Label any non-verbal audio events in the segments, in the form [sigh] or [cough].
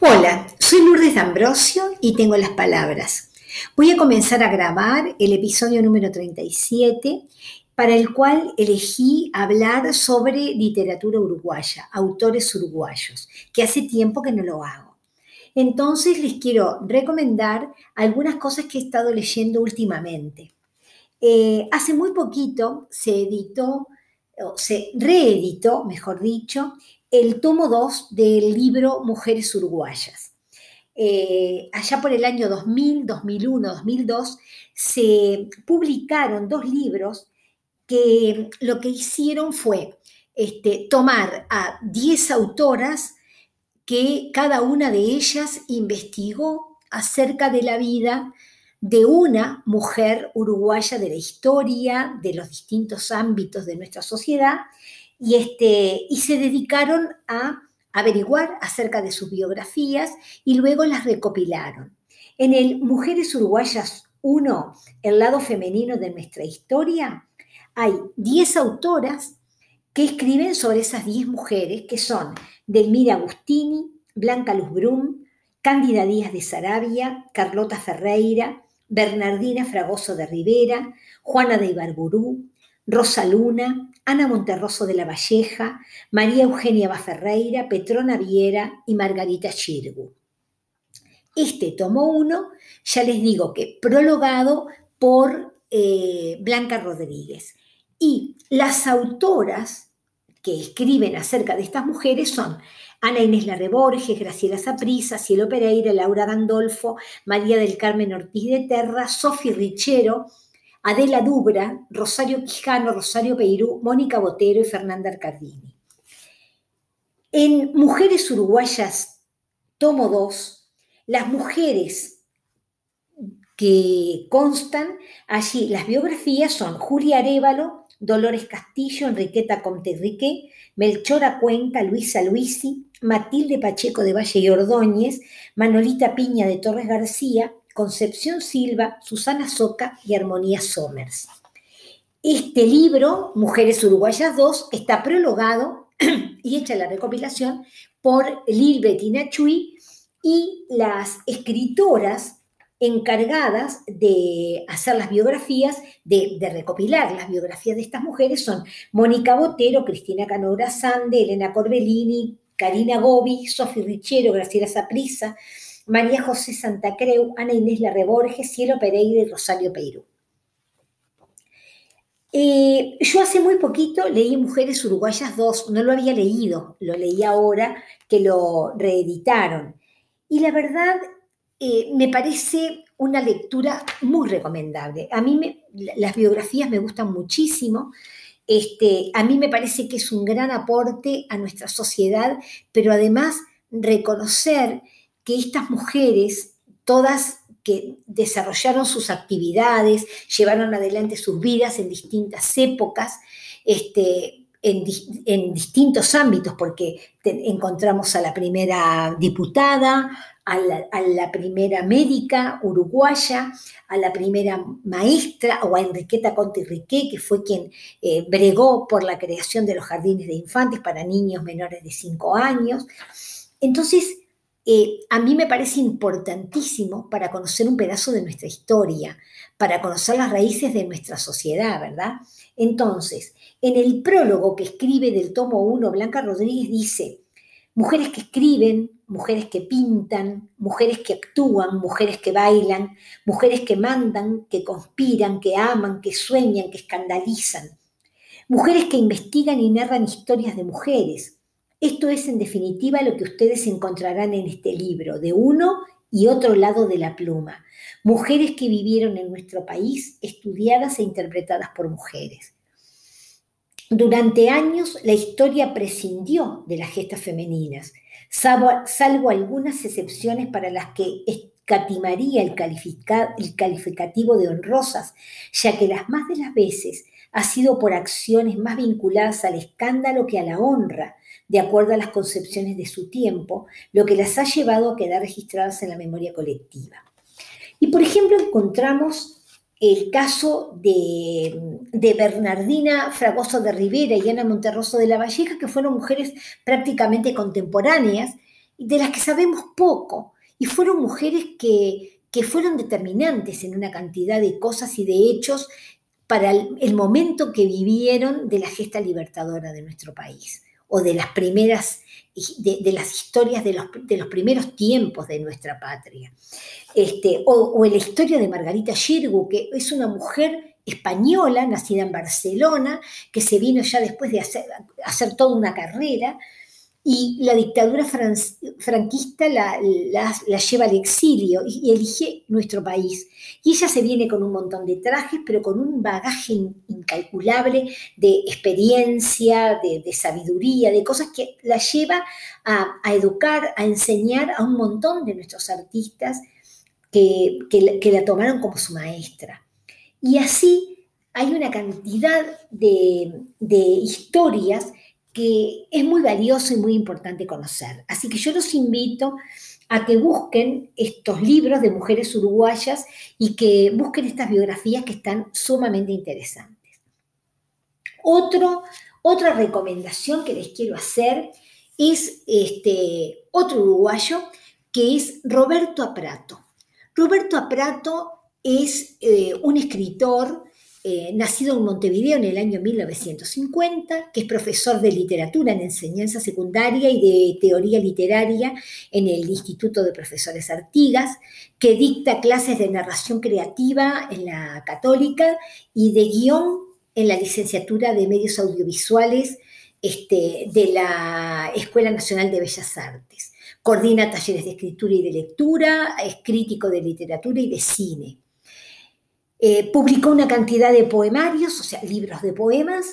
Hola, soy Lourdes D'Ambrosio y tengo las palabras. Voy a comenzar a grabar el episodio número 37, para el cual elegí hablar sobre literatura uruguaya, autores uruguayos, que hace tiempo que no lo hago. Entonces les quiero recomendar algunas cosas que he estado leyendo últimamente. Eh, hace muy poquito se editó, o se reeditó, mejor dicho, el tomo 2 del libro Mujeres Uruguayas. Eh, allá por el año 2000, 2001, 2002, se publicaron dos libros que lo que hicieron fue este, tomar a 10 autoras que cada una de ellas investigó acerca de la vida de una mujer uruguaya de la historia, de los distintos ámbitos de nuestra sociedad, y, este, y se dedicaron a averiguar acerca de sus biografías y luego las recopilaron. En el Mujeres Uruguayas 1, el lado femenino de nuestra historia, hay 10 autoras que escriben sobre esas 10 mujeres, que son Delmira Agustini, Blanca Luz Brum, Cándida Díaz de Sarabia, Carlota Ferreira, Bernardina Fragoso de Rivera, Juana de Ibarburú, Rosa Luna, Ana Monterroso de la Valleja, María Eugenia Baferreira, Petrona Viera y Margarita Chirgu. Este tomo 1, ya les digo que prologado por eh, Blanca Rodríguez. Y las autoras que escriben acerca de estas mujeres son Ana Inés Larre Borges, Graciela Saprisa, Cielo Pereira, Laura Gandolfo, María del Carmen Ortiz de Terra, Sofi Richero, Adela Dubra, Rosario Quijano, Rosario Peirú, Mónica Botero y Fernanda Arcardini. En Mujeres Uruguayas, tomo 2, las mujeres que constan allí, las biografías son Julia Arevalo, Dolores Castillo, Enriqueta Comte Enrique, Melchora Cuenca, Luisa Luisi, Matilde Pacheco de Valle y Ordóñez, Manolita Piña de Torres García, Concepción Silva, Susana Soca y Armonía Somers. Este libro, Mujeres Uruguayas 2, está prologado [clears throat] y hecha la recopilación por Lil Bettina Chuy y las escritoras encargadas de hacer las biografías, de, recopilar las biografías de estas mujeres son Mónica Botero, Cristina Canora Sande, Elena Corbellini, Karina Gobi, Sofi Richero, Graciela Saprisa, María José Santa Creu, Ana Inés Larreborges, Cielo Pereira y Rosario Peirú. Eh, yo hace muy poquito leí Mujeres Uruguayas 2, no lo había leído, lo leí ahora que lo reeditaron. Y la verdad eh, me parece una lectura muy recomendable. A mí las biografías me gustan muchísimo. Este, a mí me parece que es un gran aporte a nuestra sociedad, pero además reconocer que estas mujeres, todas que desarrollaron sus actividades, llevaron adelante sus vidas en distintas épocas, este, en, distintos ámbitos, porque encontramos a la primera diputada, a la, primera médica uruguaya, a la primera maestra, o a Enriqueta Conti Riqué, que fue quien eh, bregó por la creación de los jardines de infantes para niños menores de 5 años. Entonces, eh, a mí me parece importantísimo para conocer un pedazo de nuestra historia, para conocer las raíces de nuestra sociedad, ¿verdad? Entonces, en el prólogo que escribe del tomo 1, Blanca Rodríguez dice, mujeres que escriben, mujeres que pintan, mujeres que actúan, mujeres que bailan, mujeres que mandan, que conspiran, que aman, que sueñan, que escandalizan, mujeres que investigan y narran historias de mujeres, esto es en definitiva lo que ustedes encontrarán en este libro, de uno y otro lado de la pluma. Mujeres que vivieron en nuestro país, estudiadas e interpretadas por mujeres. Durante años la historia prescindió de las gestas femeninas, salvo, algunas excepciones para las que escatimaría el, calificativo de honrosas, ya que las más de las veces ha sido por acciones más vinculadas al escándalo que a la honra, de acuerdo a las concepciones de su tiempo, lo que las ha llevado a quedar registradas en la memoria colectiva. Y por ejemplo encontramos el caso de, Bernardina Fragoso de Rivera y Ana Monterroso de la Valleja, que fueron mujeres prácticamente contemporáneas, de las que sabemos poco. Y fueron mujeres que, que fueron determinantes en una cantidad de cosas y de hechos para el, momento que vivieron de la gesta libertadora de nuestro país o de las primeras, de, las historias de los, de los, primeros tiempos de nuestra patria. Este, o, en la historia de Margarita Xirgu, que es una mujer española, nacida en Barcelona, que se vino ya después de hacer, hacer toda una carrera, y la dictadura franquista la, lleva al exilio y, elige nuestro país. Y ella se viene con un montón de trajes, pero con un bagaje incalculable de experiencia, de, sabiduría, de cosas que la lleva a, educar, a enseñar a un montón de nuestros artistas que, la tomaron como su maestra. Y así hay una cantidad de, de historias que es muy valioso y muy importante conocer. Así que yo los invito a que busquen estos libros de mujeres uruguayas y que busquen estas biografías que están sumamente interesantes. Otra recomendación que les quiero hacer es este, otro uruguayo que es Roberto Aprato. Roberto Aprato es eh, un escritor eh, nacido en Montevideo en el año 1950, que es profesor de literatura en enseñanza secundaria y de teoría literaria en el Instituto de Profesores Artigas, que dicta clases de narración creativa en la Católica y de guion en la licenciatura de medios audiovisuales este, de la Escuela Nacional de Bellas Artes. Coordina talleres de escritura y de lectura, es crítico de literatura y de cine. Eh, publicó una cantidad de poemarios, o sea, libros de poemas,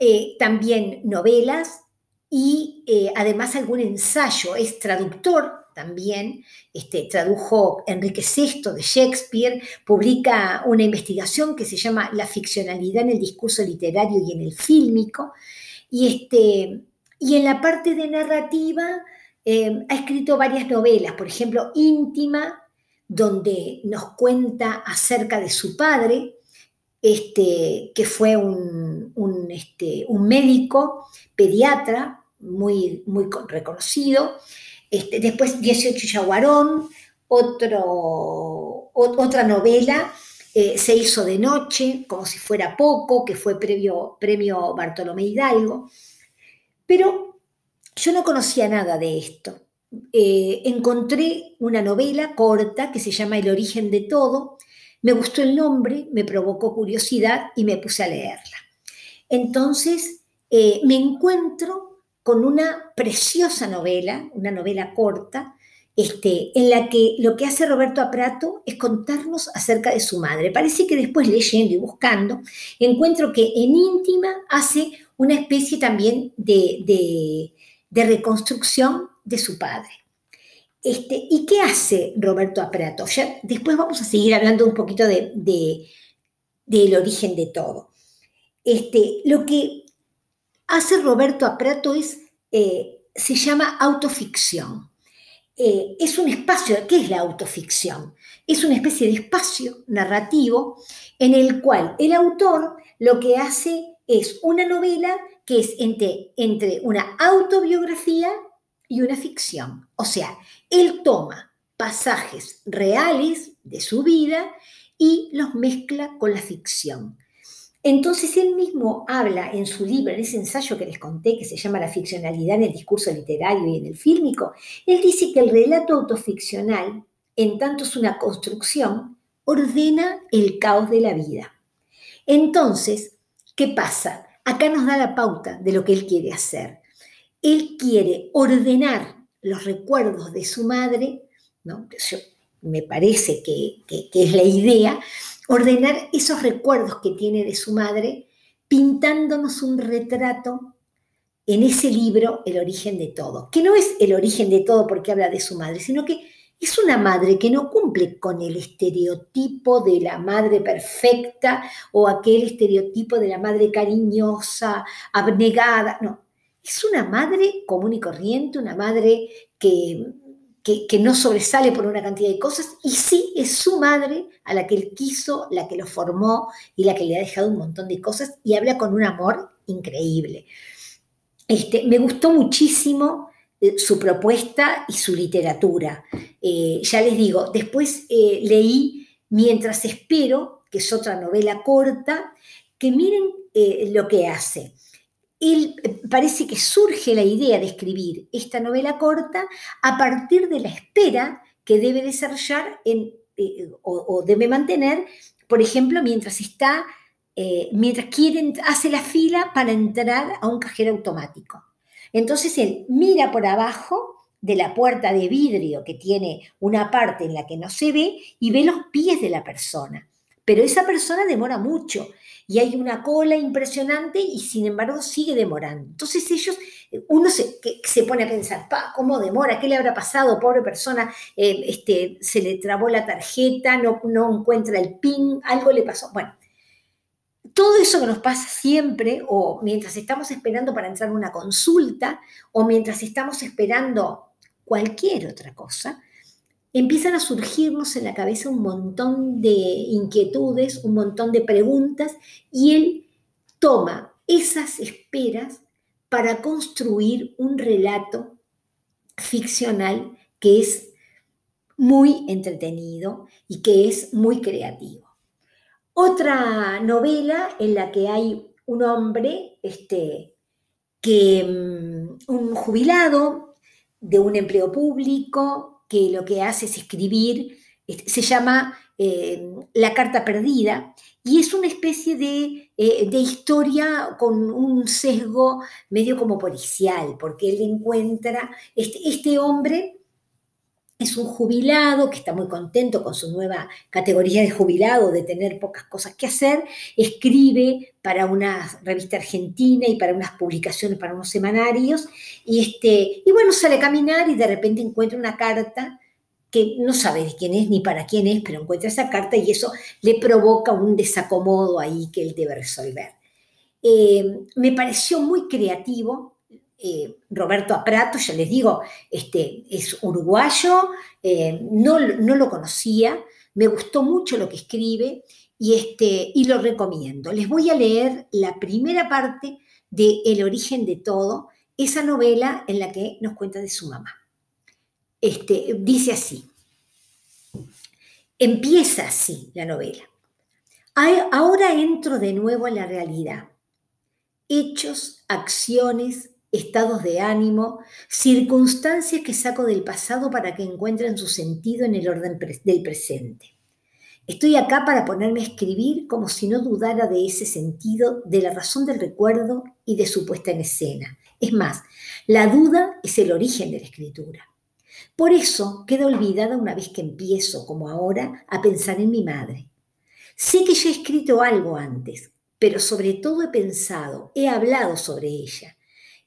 eh, también novelas y eh, además algún ensayo. Es traductor también, este, tradujo Enrique VI de Shakespeare, publica una investigación que se llama La ficcionalidad en el discurso literario y en el fílmico. Y, este, y en la parte de narrativa ha escrito varias novelas, por ejemplo, Íntima, donde nos cuenta acerca de su padre, este, que fue un, este, un médico pediatra muy, muy reconocido. Este, después 18 Yaguarón, otro, otra novela, eh, Se hizo de noche, como si fuera poco, que fue premio Bartolomé Hidalgo. Pero yo no conocía nada de esto. Eh, encontré una novela corta que se llama El origen de todo. Me gustó el nombre, me provocó curiosidad y me puse a leerla. Entonces eh, me encuentro con una preciosa novela, una novela corta, este, en la que lo que hace Roberto Aprato es contarnos acerca de su madre. Parece que después leyendo y buscando, encuentro que en íntima hace una especie también de, de reconstrucción de su padre. Este, ¿Y qué hace Roberto Aprato? Ya después vamos a seguir hablando un poquito de, del origen de todo. Este, lo que hace Roberto Aprato es, eh, se llama autoficción. Eh, es un espacio, ¿qué es la autoficción? Es una especie de espacio narrativo en el cual el autor lo que hace es una novela que es entre, entre una autobiografía y una ficción. O sea, él toma pasajes reales de su vida y los mezcla con la ficción. Entonces él mismo habla en su libro, en ese ensayo que les conté, que se llama La ficcionalidad en el discurso literario y en el fílmico, él dice que el relato autoficcional, en tanto es una construcción, ordena el caos de la vida. Entonces, ¿qué pasa? Acá nos da la pauta de lo que él quiere hacer él quiere ordenar los recuerdos de su madre, ¿no? me parece que, es la idea, ordenar esos recuerdos que tiene de su madre, pintándonos un retrato en ese libro, El origen de todo, que no es el origen de todo porque habla de su madre, sino que es una madre que no cumple con el estereotipo de la madre perfecta o aquel estereotipo de la madre cariñosa, abnegada, no, es una madre común y corriente, una madre que, que, no sobresale por una cantidad de cosas, y sí es su madre a la que él quiso, la que lo formó y la que le ha dejado un montón de cosas, y habla con un amor increíble. Este, me gustó muchísimo eh, su propuesta y su literatura. Eh, ya les digo, después eh, leí Mientras espero, que es otra novela corta, que miren lo que hace. Él parece que surge la idea de escribir esta novela corta a partir de la espera que debe desarrollar en, o, debe mantener, por ejemplo, mientras está, mientras quiere, hace la fila para entrar a un cajero automático. Entonces él mira por abajo de la puerta de vidrio que tiene una parte en la que no se ve y ve los pies de la persona. Pero esa persona demora mucho y hay una cola impresionante y sin embargo sigue demorando. Entonces ellos, uno se, se pone a pensar, ¿cómo demora? ¿Qué le habrá pasado? Pobre persona, eh, este, se le trabó la tarjeta, no, no encuentra el PIN, algo le pasó. Bueno, todo eso que nos pasa siempre, o mientras estamos esperando para entrar a una consulta, o mientras estamos esperando cualquier otra cosa, empiezan a surgirnos en la cabeza un montón de inquietudes, un montón de preguntas, y él toma esas esperas para construir un relato ficcional que es muy entretenido y que es muy creativo. Otra novela en la que hay un hombre, este, que, mm, un jubilado de un empleo público, que lo que hace es escribir, se llama eh, La Carta Perdida, y es una especie de, eh, de, historia con un sesgo medio como policial, porque él encuentra, este, este hombre es un jubilado que está muy contento con su nueva categoría de jubilado, de tener pocas cosas que hacer, escribe para una revista argentina y para unas publicaciones, para unos semanarios, y, este, y bueno, sale a caminar y de repente encuentra una carta que no sabe de quién es ni para quién es, pero encuentra esa carta y eso le provoca un desacomodo ahí que él debe resolver. Eh, me pareció muy creativo, eh, Roberto Aprato, ya les digo, este, es uruguayo, eh, no, no, lo conocía, me gustó mucho lo que escribe y, este, y lo recomiendo. Les voy a leer la primera parte de El origen de todo, esa novela en la que nos cuenta de su mamá. Este, dice así, empieza así la novela. Ahora entro de nuevo a la realidad. Hechos, acciones, estados de ánimo, circunstancias que saco del pasado para que encuentren su sentido en el orden del presente. Estoy acá para ponerme a escribir como si no dudara de ese sentido, de la razón del recuerdo y de su puesta en escena. Es más, la duda es el origen de la escritura. Por eso queda olvidada una vez que empiezo, como ahora, a pensar en mi madre. Sé que ya he escrito algo antes, pero sobre todo he pensado, he hablado sobre ella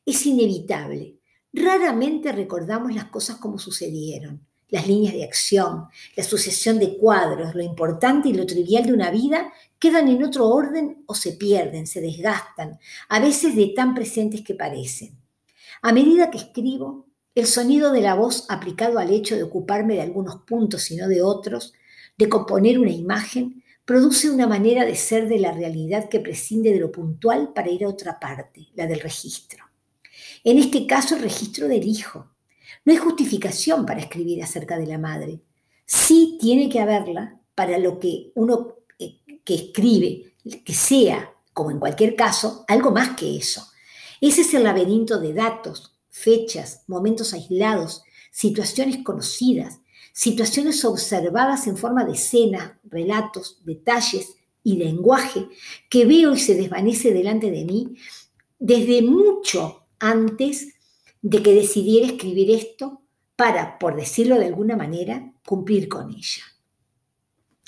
es inevitable. Raramente recordamos las cosas como sucedieron, las líneas de acción, la sucesión de cuadros, lo importante y lo trivial de una vida quedan en otro orden o se pierden, se desgastan, a veces de tan presentes que parecen. A medida que escribo, el sonido de la voz aplicado al hecho de ocuparme de algunos puntos y no de otros, de componer una imagen, produce una manera de ser de la realidad que prescinde de lo puntual para ir a otra parte, la del registro. En este caso, el registro del hijo. No hay justificación para escribir acerca de la madre. Sí tiene que haberla para lo que uno eh, que escribe, que sea, como en cualquier caso, algo más que eso. Ese es el laberinto de datos, fechas, momentos aislados, situaciones conocidas, situaciones observadas en forma de escena, relatos, detalles y lenguaje que veo y se desvanece delante de mí desde mucho antes de que decidiera escribir esto para, por decirlo de alguna manera, cumplir con ella.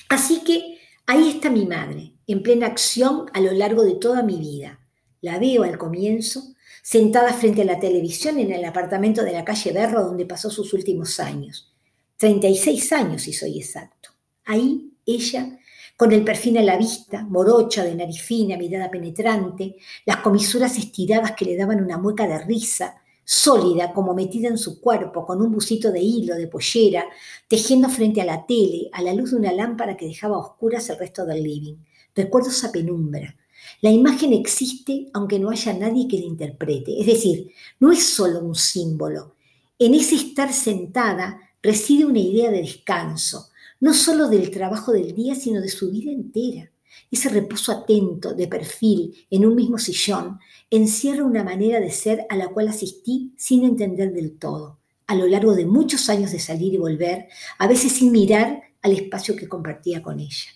Así que ahí está mi madre, en plena acción a lo largo de toda mi vida. La veo al comienzo, sentada frente a la televisión en el apartamento de la calle Berro donde pasó sus últimos años. 36 años, si soy exacto. Ahí ella con el perfil a la vista, morocha, de nariz fina, mirada penetrante, las comisuras estiradas que le daban una mueca de risa, sólida como metida en su cuerpo, con un busito de hilo, de pollera, tejiendo frente a la tele, a la luz de una lámpara que dejaba oscuras el resto del living. Recuerdo esa penumbra. La imagen existe aunque no haya nadie que la interprete. Es decir, no es solo un símbolo, En ese estar sentada reside una idea de descanso, no solo del trabajo del día, sino de su vida entera. Ese reposo atento, de perfil, en un mismo sillón, encierra una manera de ser a la cual asistí sin entender del todo, a lo largo de muchos años de salir y volver, a veces sin mirar al espacio que compartía con ella.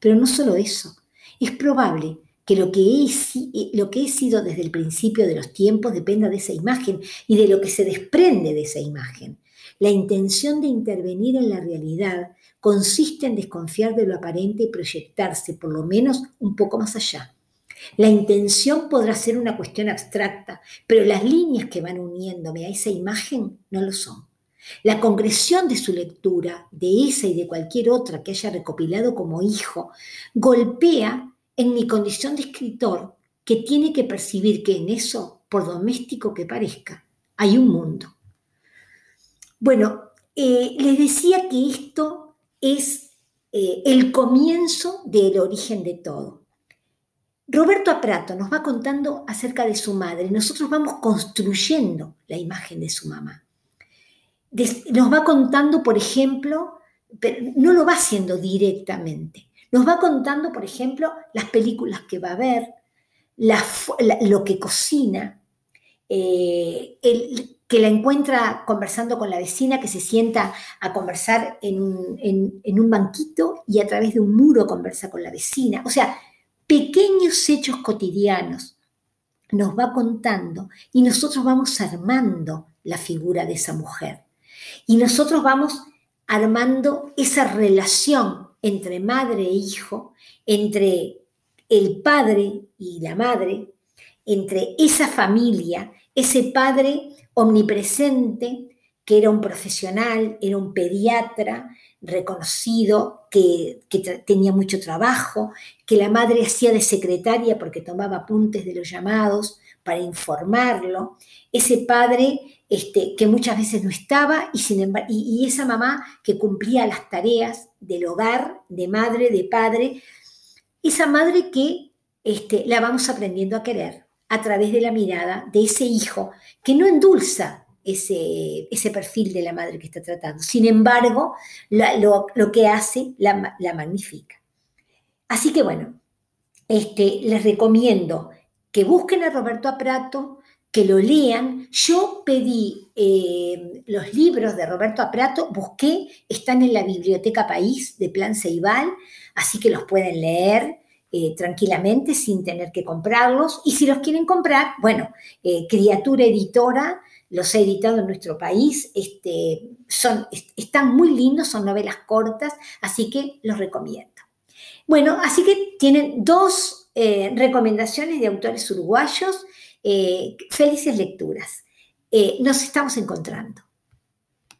Pero no solo eso, es probable que lo que, he, lo que he sido desde el principio de los tiempos dependa de esa imagen y de lo que se desprende de esa imagen. La intención de intervenir en la realidad consiste en desconfiar de lo aparente y proyectarse por lo menos un poco más allá. La intención podrá ser una cuestión abstracta, pero las líneas que van uniéndome a esa imagen no lo son. La concreción de su lectura, de esa y de cualquier otra que haya recopilado como hijo, golpea en mi condición de escritor que tiene que percibir que en eso, por doméstico que parezca, hay un mundo. Bueno, eh, les decía que esto es eh, el comienzo del origen de todo. Roberto Aprato nos va contando acerca de su madre. Nosotros vamos construyendo la imagen de su mamá. nos va contando, por ejemplo, pero no lo va haciendo directamente. Nos va contando, por ejemplo, las películas que va a ver, lo que cocina, eh, el, que la encuentra conversando con la vecina, que se sienta a conversar en un, banquito y a través de un muro conversa con la vecina. O sea, pequeños hechos cotidianos nos va contando y nosotros vamos armando la figura de esa mujer. Y nosotros vamos armando esa relación entre madre e hijo, entre el padre y la madre, entre esa familia, ese padre omnipresente, que era un profesional, era un pediatra reconocido, que, tenía mucho trabajo, que la madre hacía de secretaria porque tomaba apuntes de los llamados para informarlo, ese padre este, que muchas veces no estaba y, sin y, esa mamá que cumplía las tareas del hogar, de madre, de padre, esa madre que este, la vamos aprendiendo a querer a través de la mirada de ese hijo que no endulza ese, ese perfil de la madre que está tratando. Sin embargo, lo, que hace la, magnifica. Así que bueno, este, les recomiendo que busquen a Roberto Aprato, que lo lean. Yo pedí eh, los libros de Roberto Aprato, busqué, están en la Biblioteca País de Plan Ceibal, así que los pueden leer. Eh, tranquilamente sin tener que comprarlos. Y si los quieren comprar, bueno, eh, Criatura Editora los ha editado en nuestro país, este, son, están muy lindos, son novelas cortas, así que los recomiendo. Bueno, así que tienen dos eh, recomendaciones de autores uruguayos. felices lecturas. nos estamos encontrando.